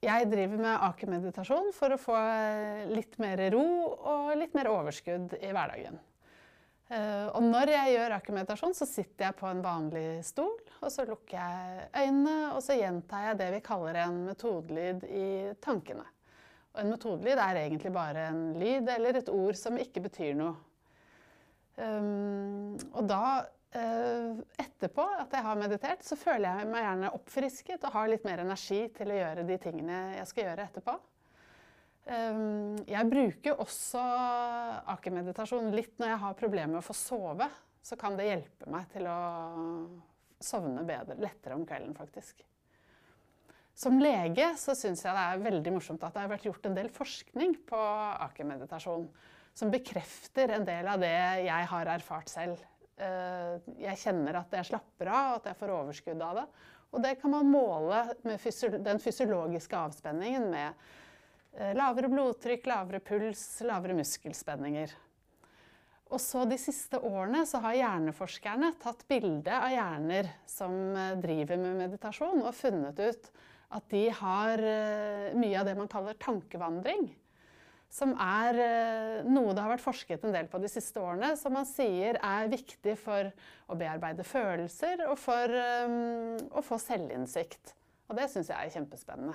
Jeg driver med akermeditasjon for å få litt mer ro og litt mer overskudd i hverdagen. Eh, og når jeg gjør akermeditasjon, så sitter jeg på en vanlig stol, og så lukker jeg øynene, og så gjentar jeg det vi kaller en metodelyd i tankene. Og en metodelyd er egentlig bare en lyd eller et ord som ikke betyr noe. Um, og da etterpå at jeg har meditert, så føler jeg meg gjerne oppfrisket og har litt mer energi til å gjøre de tingene jeg skal gjøre etterpå. Eh, jeg bruker også akermeditasjon litt når jeg har problemer med å få sove. Så kan det hjelpe meg til å sovne bedre, lettere om kvelden, faktisk. Som lege så syns jeg det er veldig morsomt at det har vært gjort en del forskning på akermeditasjon som bekrefter en del av det jeg har erfart selv. Eh, jeg kjenner at jeg slapper av, at jeg får overskudd av det. Og det kan man måle med den fysiologiske avspenningen med eh, lavere blodtrykk, lavere puls, lavere muskelspenninger. Og så De siste årene så har hjerneforskerne tatt bilde av hjerner som eh, driver med meditasjon, og funnet ut at de har mye av det man kaller tankevandring som er eh, noe det har vært forsket en del på de siste årene, som man sier er viktig for å bearbeide følelser og for um, å få selvinnsikt. Og det syns jeg er kjempespennende.